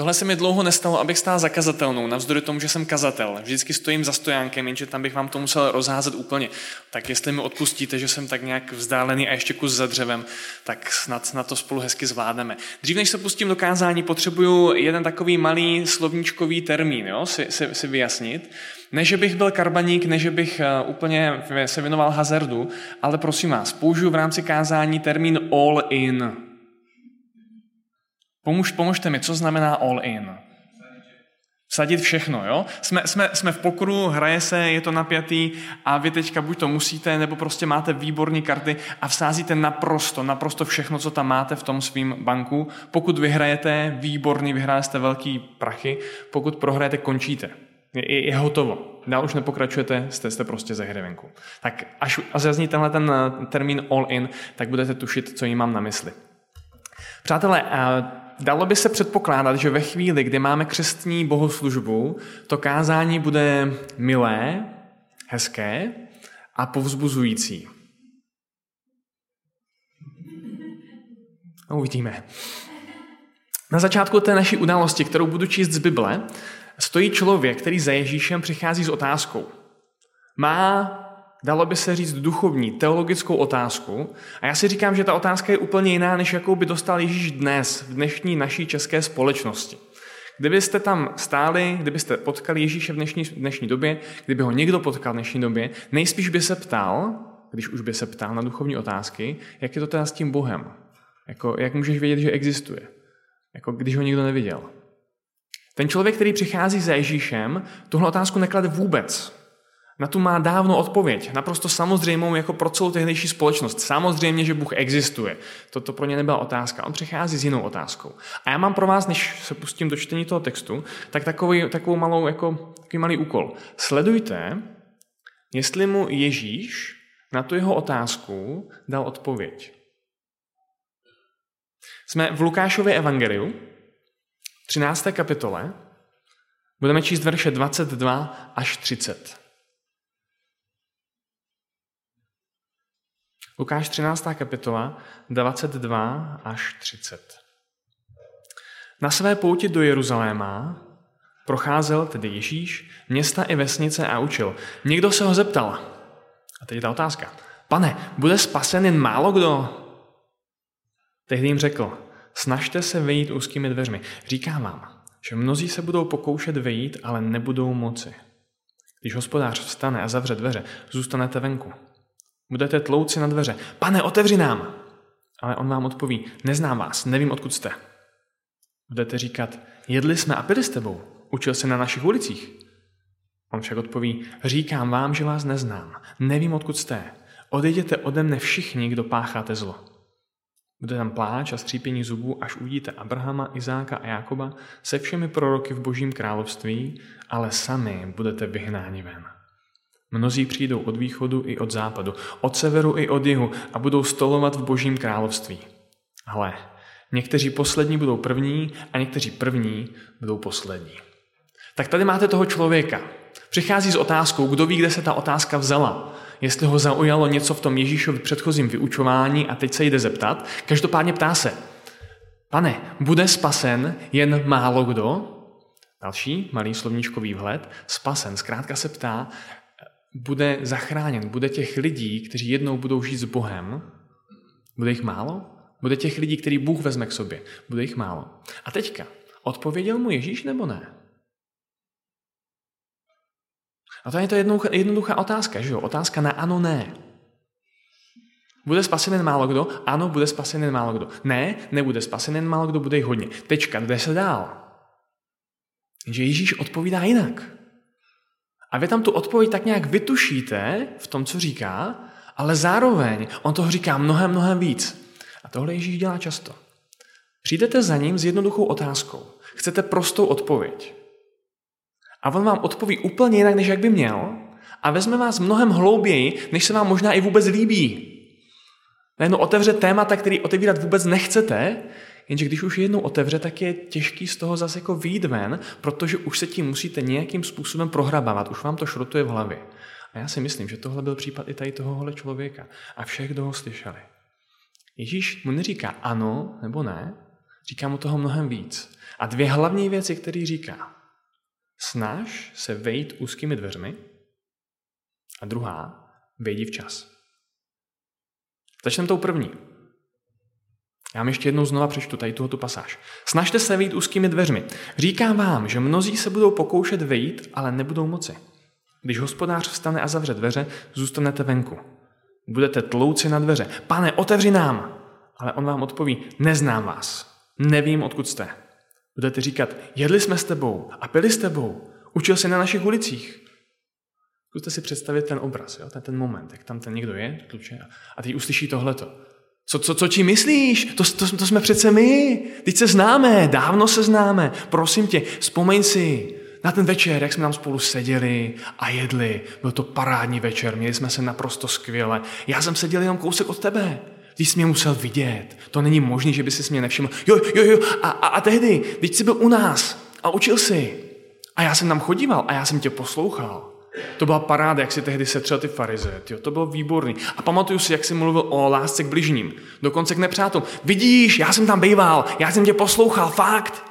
Tohle se mi dlouho nestalo, abych stál za kazatelnou, navzdory tomu, že jsem kazatel. Vždycky stojím za stojánkem, jenže tam bych vám to musel rozházet úplně. Tak jestli mi odpustíte, že jsem tak nějak vzdálený a ještě kus za dřevem, tak snad na to spolu hezky zvládneme. Dřív než se pustím do kázání, potřebuju jeden takový malý slovníčkový termín jo, si, si, si vyjasnit. Ne, že bych byl karbaník, ne, že bych eh, úplně se věnoval hazardu, ale prosím vás, použiju v rámci kázání termín all in. Pomož, pomožte mi, co znamená all in? Vsadit všechno, jo? Jsme, jsme, jsme v pokru, hraje se, je to napjatý a vy teďka buď to musíte, nebo prostě máte výborné karty a vsázíte naprosto, naprosto všechno, co tam máte v tom svým banku. Pokud vyhrajete, výborný, vyhrajete velký prachy, pokud prohrajete, končíte. Je, je hotovo. Dál už nepokračujete, jste, jste prostě ze hry venku. Tak až, až zazní tenhle ten eh, termín all in, tak budete tušit, co jim mám na mysli. Přátelé, Dalo by se předpokládat, že ve chvíli, kdy máme křestní bohoslužbu, to kázání bude milé, hezké a povzbuzující. No, uvidíme. Na začátku té naší události, kterou budu číst z Bible, stojí člověk, který za Ježíšem přichází s otázkou. Má dalo by se říct, duchovní, teologickou otázku. A já si říkám, že ta otázka je úplně jiná, než jakou by dostal Ježíš dnes, v dnešní naší české společnosti. Kdybyste tam stáli, kdybyste potkali Ježíše v dnešní, dnešní době, kdyby ho někdo potkal v dnešní době, nejspíš by se ptal, když už by se ptal na duchovní otázky, jak je to teda s tím Bohem. Jako, jak můžeš vědět, že existuje. Jako když ho nikdo neviděl. Ten člověk, který přichází za Ježíšem, tuhle otázku neklade vůbec. Na tu má dávno odpověď, naprosto samozřejmou jako pro celou tehdejší společnost. Samozřejmě, že Bůh existuje. Toto pro ně nebyla otázka. On přichází s jinou otázkou. A já mám pro vás, než se pustím do čtení toho textu, tak takový, takovou malou, jako, takový malý úkol. Sledujte, jestli mu Ježíš na tu jeho otázku dal odpověď. Jsme v Lukášově evangeliu, 13. kapitole, budeme číst verše 22 až 30. Lukáš 13. kapitola 22 až 30. Na své pouti do Jeruzaléma procházel tedy Ježíš města i vesnice a učil. Někdo se ho zeptal, a teď je ta otázka, pane, bude spasen jen málo kdo? Tehdy jim řekl, snažte se vejít úzkými dveřmi. Říkám vám, že mnozí se budou pokoušet vejít, ale nebudou moci. Když hospodář vstane a zavře dveře, zůstanete venku. Budete tlouci na dveře. Pane, otevři nám! Ale on vám odpoví, neznám vás, nevím, odkud jste. Budete říkat, jedli jsme a pili s tebou, učil se na našich ulicích. On však odpoví, říkám vám, že vás neznám, nevím, odkud jste. Odejděte ode mne všichni, kdo pácháte zlo. Bude tam pláč a střípění zubů, až uvidíte Abrahama, Izáka a Jákoba se všemi proroky v božím království, ale sami budete vyhnáni ven. Mnozí přijdou od východu i od západu, od severu i od jihu a budou stolovat v božím království. Hle, někteří poslední budou první a někteří první budou poslední. Tak tady máte toho člověka. Přichází s otázkou, kdo ví, kde se ta otázka vzala. Jestli ho zaujalo něco v tom Ježíšovi předchozím vyučování a teď se jde zeptat. Každopádně ptá se, pane, bude spasen jen málo kdo? Další malý slovníčkový vhled, spasen, zkrátka se ptá, bude zachráněn, bude těch lidí, kteří jednou budou žít s Bohem, bude jich málo? Bude těch lidí, který Bůh vezme k sobě, bude jich málo. A teďka, odpověděl mu Ježíš nebo ne? A to je to jednoduchá, otázka, že jo? Otázka na ano, ne. Bude spasen jen málo kdo? Ano, bude spasen jen málo kdo. Ne, nebude spasen jen málo kdo, bude jich hodně. Tečka, kde se dál? Že Ježíš odpovídá jinak. A vy tam tu odpověď tak nějak vytušíte v tom, co říká, ale zároveň on toho říká mnohem, mnohem víc. A tohle Ježíš dělá často. Přijdete za ním s jednoduchou otázkou. Chcete prostou odpověď. A on vám odpoví úplně jinak, než jak by měl, a vezme vás mnohem hlouběji, než se vám možná i vůbec líbí. Najednou otevře témata, který otevírat vůbec nechcete, Jenže když už jednou otevře, tak je těžký z toho zase jako výjít ven, protože už se tím musíte nějakým způsobem prohrabávat, už vám to šrotuje v hlavě. A já si myslím, že tohle byl případ i tady tohohle člověka a všech, kdo ho slyšeli. Ježíš mu neříká ano nebo ne, Říká mu toho mnohem víc. A dvě hlavní věci, které říká. Snaž se vejít úzkými dveřmi a druhá, vejdi včas. Začneme tou první. Já vám ještě jednou znova přečtu tady tuto pasáž. Snažte se vejít úzkými dveřmi. Říkám vám, že mnozí se budou pokoušet vejít, ale nebudou moci. Když hospodář vstane a zavře dveře, zůstanete venku. Budete tlouci na dveře. Pane, otevři nám! Ale on vám odpoví, neznám vás. Nevím, odkud jste. Budete říkat, jedli jsme s tebou a pili s tebou. Učil jsi na našich ulicích. Zkuste si představit ten obraz, jo? Ten, ten moment, jak tam ten někdo je, tluče, a teď uslyší tohleto. Co, co, co ti myslíš? To, to, to jsme přece my. Teď se známe, dávno se známe. Prosím tě, vzpomeň si na ten večer, jak jsme tam spolu seděli a jedli. Byl to parádní večer, měli jsme se naprosto skvěle. Já jsem seděl jenom kousek od tebe. Ty jsi mě musel vidět. To není možné, že by si mě nevšiml. Jo, jo, jo. A, a, a tehdy, když jsi byl u nás a učil si. A já jsem tam chodíval a já jsem tě poslouchal. To byla paráda, jak si tehdy setřel ty farize. Tyjo, to bylo výborný. A pamatuju si, jak jsi mluvil o lásce k bližním. Dokonce k nepřátelům. Vidíš, já jsem tam býval, já jsem tě poslouchal, fakt.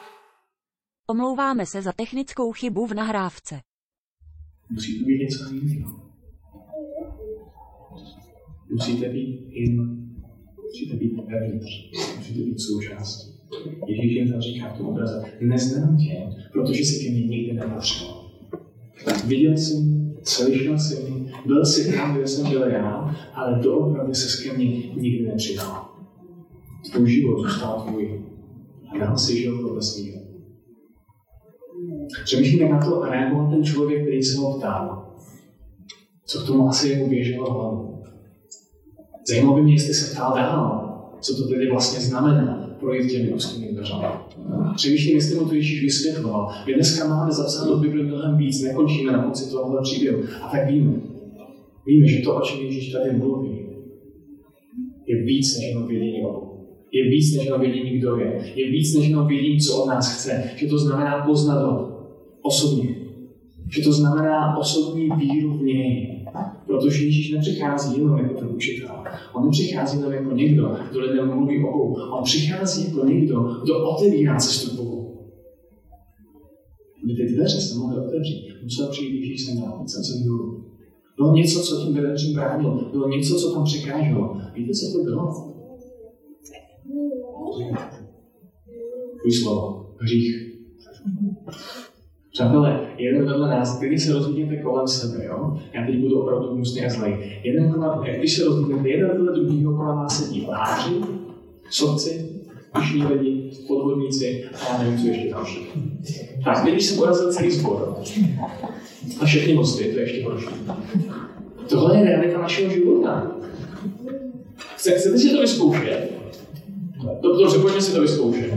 Omlouváme se za technickou chybu v nahrávce. Musí to být něco jiného. Musíte být in, musíte být vevnitř, musíte být součástí. Ježíš jim tam říká v tom obraze, neznám tě, protože si ke mně nikdy nepatřil. Viděl jsem, slyšel jsem, byl si tam, kde jsem byl já, ale doopravdy se ke mně nikdy nepřidal. Tvůj život zůstal tvůj. A já si žil podle svého. Přemýšlím, na to reagoval ten člověk, který se ho ptal. Co k tomu asi jako běželo hlavu. Zajímalo by mě, jestli se ptal dál, co to tedy vlastně znamená projít těmi úzkými dveřmi. Přemýšlím, jestli mu to Ježíš vysvětloval. My dneska máme zapsáno v Bibli mnohem víc, nekončíme na konci tohohle příběhu. A tak víme. Víme, že to, o čem Ježíš tady mluví, je víc než jenom vědění o Je víc než jenom vědění, kdo je. Je víc než jenom vědění, co od nás chce. Že to znamená poznat ho osobně. Že to znamená osobní víru v něj. Protože Ježíš nepřichází jenom jako ten učitel. On nepřichází jenom jako někdo, kdo lidem mluví o Bohu. On přichází jako někdo, kdo otevírá cestu Bohu. Aby ty dveře se mohly otevřít, musel přijít Ježíš sem jsem sem důl. Bylo něco, co tím dveřím bránilo. Bylo něco, co tam překáželo. Víte, co to bylo? Tvůj slovo. Hřích. Přátelé, jeden vedle nás, který se rozhodněte kolem sebe, jo? Já teď budu opravdu hnusný a zlej. Jeden kolem, když se rozhodněte, jeden vedle druhého kolem vás sedí lháři, sobci, pišní lidi, podvodníci a já nevím, co ještě další. Tak, teď, když jsem urazil celý sbor a všechny mosty, to je ještě horší. Tohle je realita našeho života. Chcete si to vyzkoušet? Dobře, pojďme si to vyzkoušet.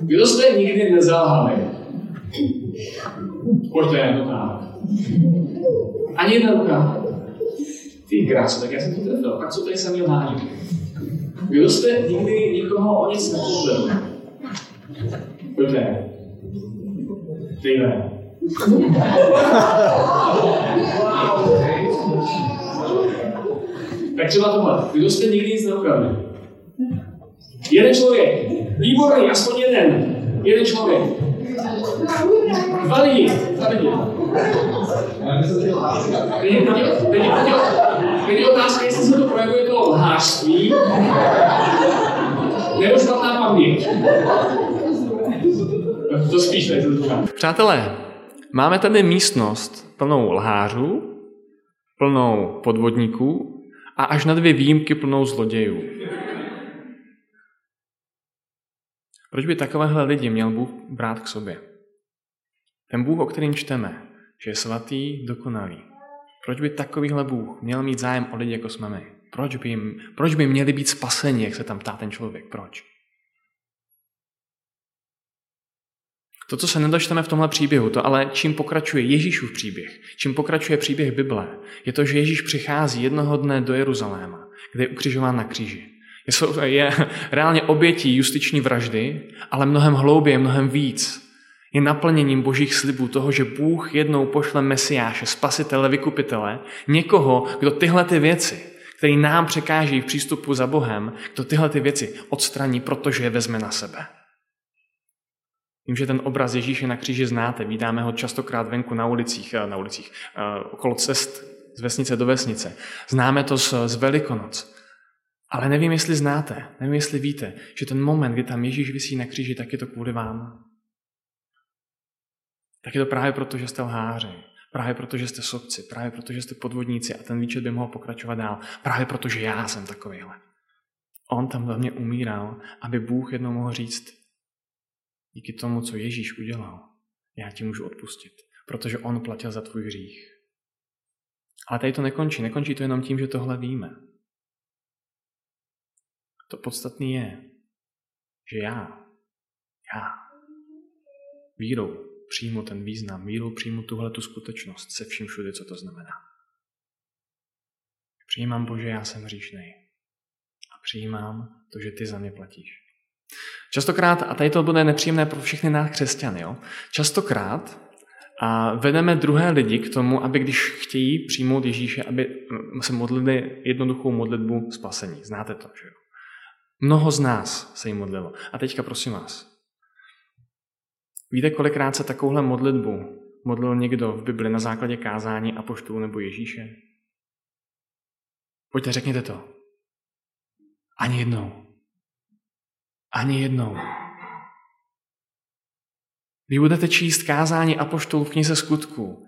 Kdo jste nikdy nezalhali? No tak. Ani jedna ruka. Ty krásu, tak já jsem to trefil. Tak co tady jsem měl hájit? Kdo jste nikdy nikoho o nic nepovedl? Pojďte. Ty ne. tak třeba tohle. Kdo jste nikdy nic neukradli? Jeden člověk. Výborný, aspoň jeden. Jeden člověk. Dva lidi. Dva lidi. Teď je otázka, jestli se to projevuje to lhářství, nebo špatná paměť. To spíš ne. Přátelé, máme tady místnost plnou lhářů, plnou podvodníků a až na dvě výjimky plnou zlodějů. Proč by takovéhle lidi měl Bůh brát k sobě? Ten Bůh, o kterým čteme, že je svatý, dokonalý. Proč by takovýhle Bůh měl mít zájem o lidi, jako jsme my? Proč by, jim, proč by měli být spaseni, jak se tam ptá ten člověk? Proč? To, co se nedočteme v tomhle příběhu, to ale čím pokračuje Ježíšův příběh, čím pokračuje příběh Bible, je to, že Ježíš přichází jednoho dne do Jeruzaléma, kde je ukřižován na kříži. Je, je reálně obětí justiční vraždy, ale mnohem hlouběji, mnohem víc. Je naplněním božích slibů toho, že Bůh jednou pošle Mesiáše, spasitele, vykupitele, někoho, kdo tyhle ty věci, který nám překáží v přístupu za Bohem, kdo tyhle ty věci odstraní, protože je vezme na sebe. Vím, že ten obraz Ježíše na kříži znáte, vídáme ho častokrát venku na ulicích, eh, na ulicích, eh, okolo cest z vesnice do vesnice. Známe to z, z Velikonoc. Ale nevím, jestli znáte, nevím, jestli víte, že ten moment, kdy tam Ježíš vysí na kříži, tak je to kvůli vám. Tak je to právě proto, že jste lháři, právě proto, že jste sobci, právě proto, že jste podvodníci a ten výčet by mohl pokračovat dál, právě proto, že já jsem takovýhle. On tam ve mně umíral, aby Bůh jednou mohl říct, díky tomu, co Ježíš udělal, já ti můžu odpustit, protože on platil za tvůj hřích. Ale tady to nekončí. Nekončí to jenom tím, že tohle víme. To podstatné je, že já, já vírou přijmu ten význam, vírou přijmu tuhle tu skutečnost se vším všude, co to znamená. Přijímám, Bože, já jsem hříšnej. A přijímám to, že ty za mě platíš. Častokrát, a tady to bude nepříjemné pro všechny nás křesťany, jo? častokrát a vedeme druhé lidi k tomu, aby když chtějí přijmout Ježíše, aby se modlili jednoduchou modlitbu spasení. Znáte to, že jo? Mnoho z nás se jim modlilo. A teďka prosím vás. Víte, kolikrát se takovouhle modlitbu modlil někdo v Bibli na základě kázání a poštů nebo Ježíše? Pojďte, řekněte to. Ani jednou. Ani jednou. Vy budete číst kázání apoštolů v knize skutků.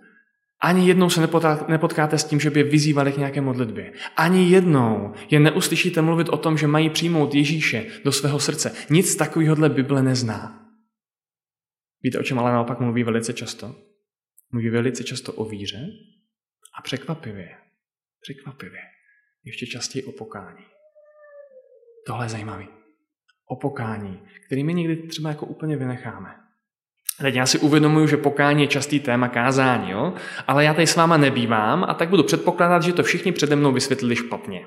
Ani jednou se nepotkáte s tím, že by vyzývali k nějaké modlitbě. Ani jednou je neuslyšíte mluvit o tom, že mají přijmout Ježíše do svého srdce. Nic takového Bible nezná. Víte, o čem ale naopak mluví velice často? Mluví velice často o víře a překvapivě, překvapivě, ještě častěji o pokání. Tohle je zajímavé. O pokání, který my někdy třeba jako úplně vynecháme. Teď já si uvědomuji, že pokání je častý téma kázání, jo? ale já tady s váma nebývám a tak budu předpokládat, že to všichni přede mnou vysvětlili špatně.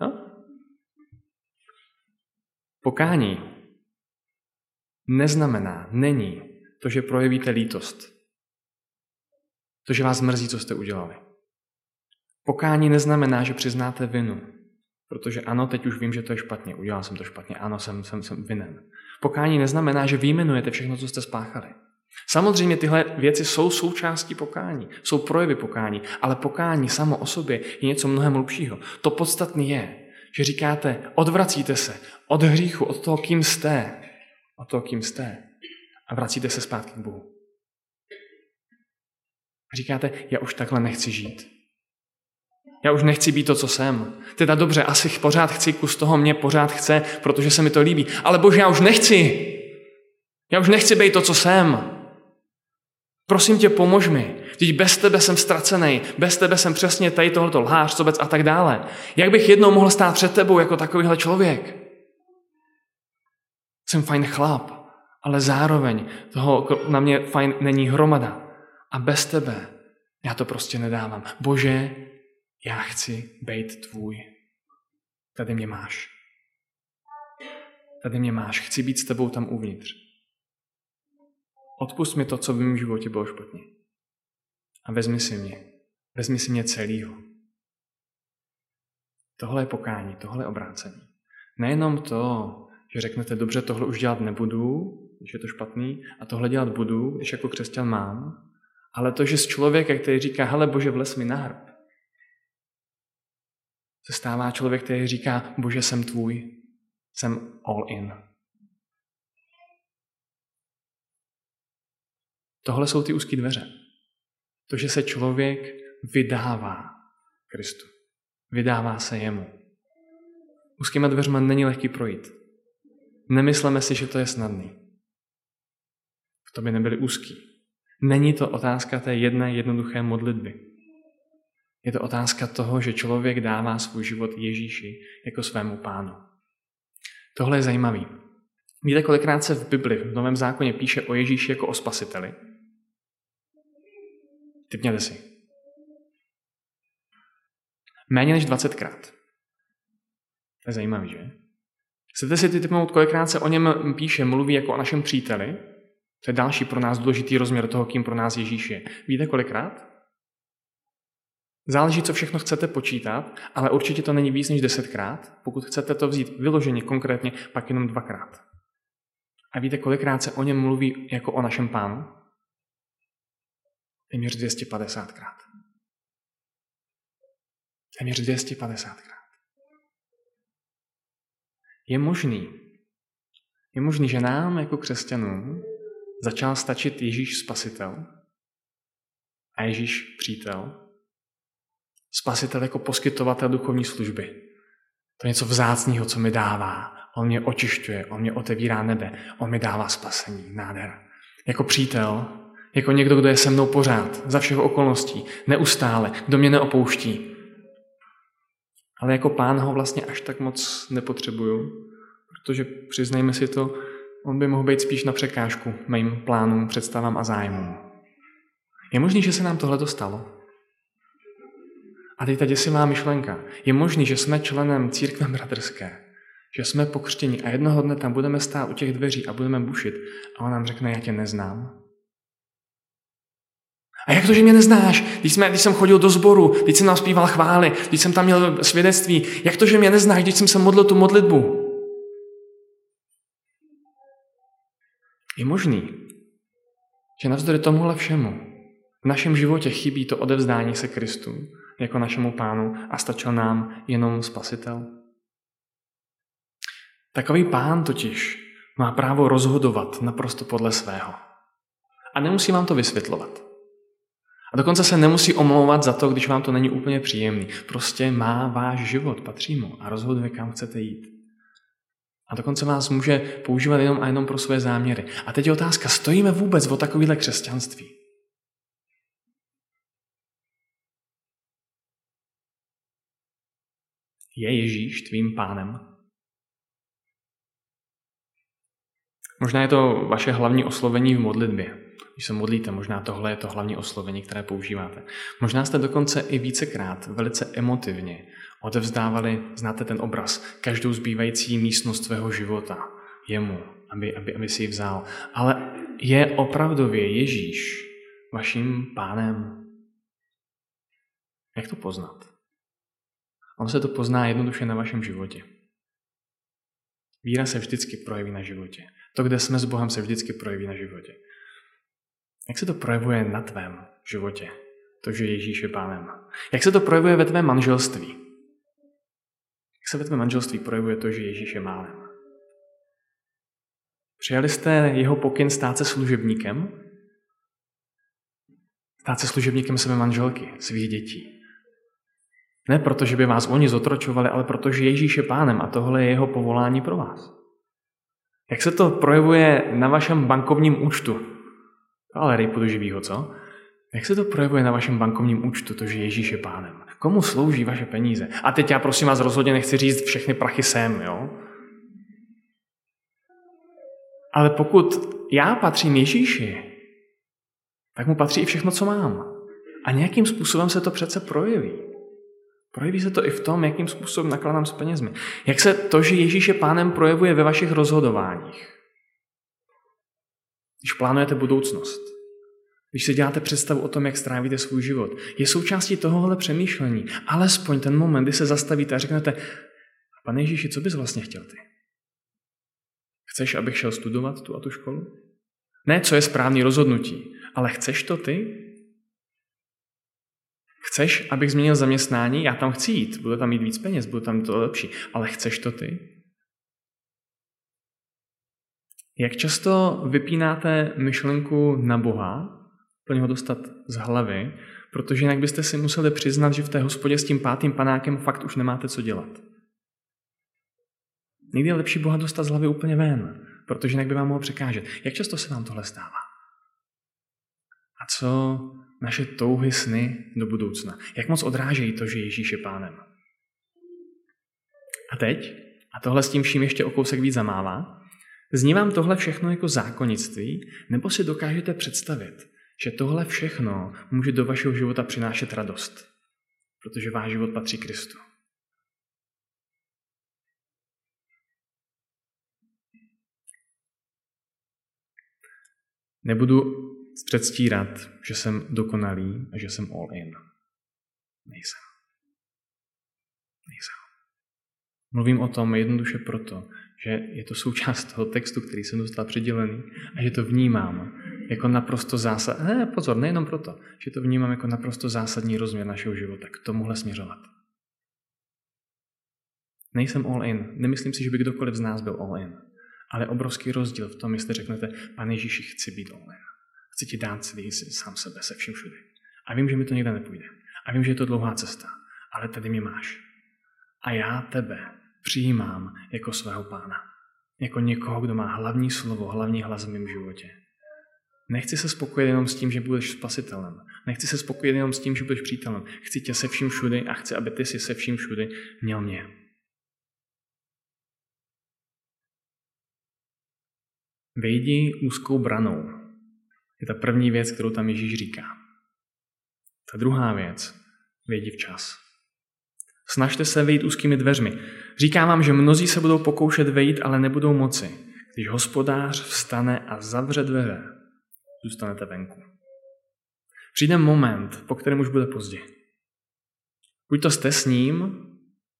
No? Pokání neznamená, není to, že projevíte lítost. To, že vás mrzí, co jste udělali. Pokání neznamená, že přiznáte vinu. Protože ano, teď už vím, že to je špatně, udělal jsem to špatně, ano, jsem, jsem, jsem vinen. Pokání neznamená, že vyjmenujete všechno, co jste spáchali. Samozřejmě tyhle věci jsou součástí pokání, jsou projevy pokání, ale pokání samo o sobě je něco mnohem hlubšího. To podstatné je, že říkáte, odvracíte se od hříchu, od toho, kým jste, od toho, kým jste a vracíte se zpátky k Bohu. Říkáte, já už takhle nechci žít. Já už nechci být to, co jsem. Teda dobře, asi pořád chci, kus toho mě pořád chce, protože se mi to líbí. Ale bože, já už nechci. Já už nechci být to, co jsem. Prosím tě, pomož mi. Teď bez tebe jsem ztracený, bez tebe jsem přesně tady tohoto lhář, sobec a tak dále. Jak bych jednou mohl stát před tebou jako takovýhle člověk? Jsem fajn chlap, ale zároveň toho na mě fajn není hromada. A bez tebe já to prostě nedávám. Bože, já chci být tvůj. Tady mě máš. Tady mě máš. Chci být s tebou tam uvnitř. Odpust mi to, co v mém životě bylo špatně. A vezmi si mě. Vezmi si mě celýho. Tohle je pokání, tohle je obrácení. Nejenom to, že řeknete, dobře, tohle už dělat nebudu, když je to špatný, a tohle dělat budu, když jako křesťan mám, ale to, že z člověka, který říká, hele bože, vles mi na hrb, se stává člověk, který říká, bože, jsem tvůj, jsem all in. Tohle jsou ty úzké dveře. To, že se člověk vydává Kristu. Vydává se jemu. Úzkýma dveřma není lehký projít. Nemysleme si, že to je snadný. To by nebyly úzký. Není to otázka té jedné jednoduché modlitby. Je to otázka toho, že člověk dává svůj život Ježíši jako svému pánu. Tohle je zajímavý. Víte, kolikrát se v Bibli, v Novém zákoně píše o Ježíši jako o spasiteli? Typněte si. Méně než 20krát. To je zajímavý, že? Chcete si typnout, kolikrát se o něm píše, mluví jako o našem příteli? To je další pro nás důležitý rozměr toho, kým pro nás Ježíš je. Víte kolikrát? Záleží, co všechno chcete počítat, ale určitě to není víc než desetkrát. Pokud chcete to vzít vyloženě konkrétně, pak jenom dvakrát. A víte, kolikrát se o něm mluví jako o našem pánu? Téměř 250krát. Téměř 250krát. Je možný, je možný, že nám jako křesťanům začal stačit Ježíš Spasitel a Ježíš Přítel, Spasitel jako poskytovatel duchovní služby. To je něco vzácného, co mi dává. On mě očišťuje, on mě otevírá nebe, on mi dává spasení, nádher. Jako přítel, jako někdo, kdo je se mnou pořád, za všech okolností, neustále, kdo mě neopouští. Ale jako pán ho vlastně až tak moc nepotřebuju, protože přiznejme si to, on by mohl být spíš na překážku mým plánům, představám a zájmům. Je možné, že se nám tohle dostalo. A teď ta děsivá myšlenka. Je možný, že jsme členem církve bratrské, že jsme pokřtěni a jednoho dne tam budeme stát u těch dveří a budeme bušit a on nám řekne, já tě neznám. A jak to, že mě neznáš? Když, jsme, když jsem chodil do sboru, když jsem nám zpíval chvály, když jsem tam měl svědectví, jak to, že mě neznáš, když jsem se modlil tu modlitbu? Je možný, že navzdory tomuhle všemu v našem životě chybí to odevzdání se Kristu, jako našemu pánu a stačil nám jenom spasitel? Takový pán totiž má právo rozhodovat naprosto podle svého. A nemusí vám to vysvětlovat. A dokonce se nemusí omlouvat za to, když vám to není úplně příjemný. Prostě má váš život, patří mu a rozhoduje, kam chcete jít. A dokonce vás může používat jenom a jenom pro své záměry. A teď je otázka, stojíme vůbec o takovéhle křesťanství? Je Ježíš tvým pánem? Možná je to vaše hlavní oslovení v modlitbě. Když se modlíte, možná tohle je to hlavní oslovení, které používáte. Možná jste dokonce i vícekrát velice emotivně odevzdávali, znáte ten obraz, každou zbývající místnost svého života jemu, aby, aby, aby si ji vzal. Ale je opravdově Ježíš vaším pánem? Jak to poznat? On se to pozná jednoduše na vašem životě. Víra se vždycky projeví na životě. To, kde jsme s Bohem, se vždycky projeví na životě. Jak se to projevuje na tvém životě? To, že Ježíš je pánem. Jak se to projevuje ve tvém manželství? Jak se ve tvém manželství projevuje to, že Ježíš je pánem? Přijali jste jeho pokyn stát se služebníkem? Stát se služebníkem své manželky, svých dětí. Ne proto, že by vás oni zotročovali, ale protože Ježíš je pánem a tohle je jeho povolání pro vás. Jak se to projevuje na vašem bankovním účtu? To ale rejpu živýho, co? Jak se to projevuje na vašem bankovním účtu, to, že Ježíš je pánem? Komu slouží vaše peníze? A teď já prosím vás rozhodně nechci říct všechny prachy sem, jo? Ale pokud já patřím Ježíši, tak mu patří i všechno, co mám. A nějakým způsobem se to přece projeví. Projeví se to i v tom, jakým způsobem nakladám s penězmi. Jak se to, že Ježíš je pánem, projevuje ve vašich rozhodováních. Když plánujete budoucnost, když si děláte představu o tom, jak strávíte svůj život, je součástí tohohle přemýšlení. Alespoň ten moment, kdy se zastavíte a řeknete, pane Ježíši, co bys vlastně chtěl ty? Chceš, abych šel studovat tu a tu školu? Ne, co je správný rozhodnutí, ale chceš to ty? Chceš, abych změnil zaměstnání? Já tam chci jít, budu tam mít víc peněz, budu tam to lepší, ale chceš to ty? Jak často vypínáte myšlenku na Boha, plně ho dostat z hlavy, protože jinak byste si museli přiznat, že v té hospodě s tím pátým panákem fakt už nemáte co dělat. Někdy je lepší Boha dostat z hlavy úplně ven, protože jinak by vám mohl překážet. Jak často se vám tohle stává? A co naše touhy, sny do budoucna. Jak moc odrážejí to, že Ježíš je pánem. A teď, a tohle s tím vším ještě o kousek víc zamává, zní vám tohle všechno jako zákonnictví, nebo si dokážete představit, že tohle všechno může do vašeho života přinášet radost, protože váš život patří Kristu. Nebudu předstírat, že jsem dokonalý a že jsem all in. Nejsem. Nejsem. Mluvím o tom jednoduše proto, že je to součást toho textu, který jsem dostal přidělený a že to vnímám jako naprosto zásadní, ne, pozor, nejenom proto, že to vnímám jako naprosto zásadní rozměr našeho života, k tomuhle směřovat. Nejsem all in, nemyslím si, že by kdokoliv z nás byl all in, ale obrovský rozdíl v tom, jestli řeknete, pane Ježíši, chci být all in. Chci ti dát celý sám sebe se vším všude. A vím, že mi to někde nepůjde. A vím, že je to dlouhá cesta, ale tady mi máš. A já tebe přijímám jako svého pána. Jako někoho, kdo má hlavní slovo, hlavní hlas v mém životě. Nechci se spokojit jenom s tím, že budeš spasitelem. Nechci se spokojit jenom s tím, že budeš přítelem. Chci tě se vším všudy a chci, aby ty si se vším všudy měl mě. Vejdi úzkou branou. Je ta první věc, kterou tam Ježíš říká. Ta druhá věc, vejdi včas. Snažte se vejít úzkými dveřmi. Říkám vám, že mnozí se budou pokoušet vejít, ale nebudou moci. Když hospodář vstane a zavře dveře, zůstanete venku. Přijde moment, po kterém už bude pozdě. Buď to jste s ním,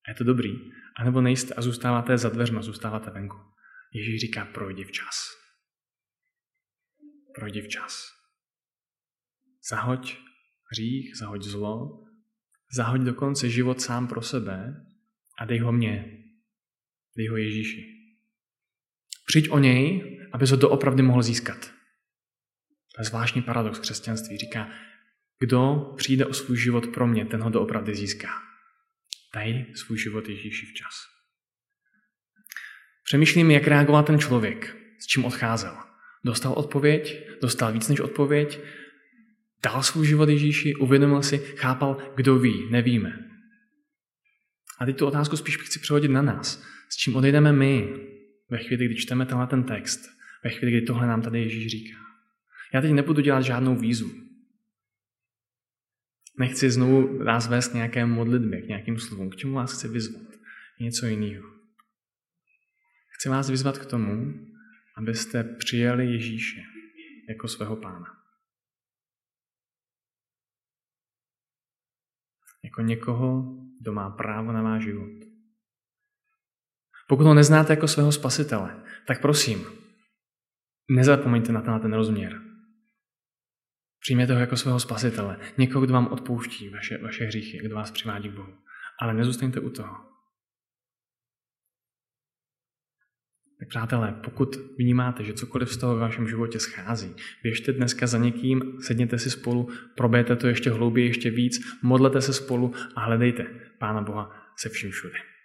a je to dobrý, anebo nejste a zůstáváte za dveřma, zůstáváte venku. Ježíš říká, projdi včas. Projdi včas. Zahoď hřích, zahoď zlo, zahoď dokonce život sám pro sebe a dej ho mně. Dej ho Ježíši. Přijď o něj, aby ho doopravdy mohl získat. To je zvláštní paradox křesťanství. Říká, kdo přijde o svůj život pro mě, ten ho doopravdy získá. Dej svůj život Ježíši včas. Přemýšlím, jak reagoval ten člověk, s čím odcházel. Dostal odpověď, dostal víc než odpověď, dal svůj život Ježíši, uvědomil si, chápal, kdo ví, nevíme. A teď tu otázku spíš chci přehodit na nás. S čím odejdeme my ve chvíli, kdy čteme tenhle ten text, ve chvíli, kdy tohle nám tady Ježíš říká. Já teď nebudu dělat žádnou vízu. Nechci znovu vás vést k nějaké modlitbě, k nějakým slovům. K čemu vás chci vyzvat? Něco jiného. Chci vás vyzvat k tomu, abyste přijali Ježíše jako svého pána. Jako někoho, kdo má právo na váš život. Pokud ho neznáte jako svého spasitele, tak prosím, nezapomeňte na ten rozměr. Přijměte ho jako svého spasitele, někoho, kdo vám odpouští vaše, vaše hříchy, kdo vás přivádí k Bohu. Ale nezůstaňte u toho. Tak přátelé, pokud vnímáte, že cokoliv z toho ve vašem životě schází, běžte dneska za někým, sedněte si spolu, probejte to ještě hlouběji, ještě víc, modlete se spolu a hledejte Pána Boha se vším všude.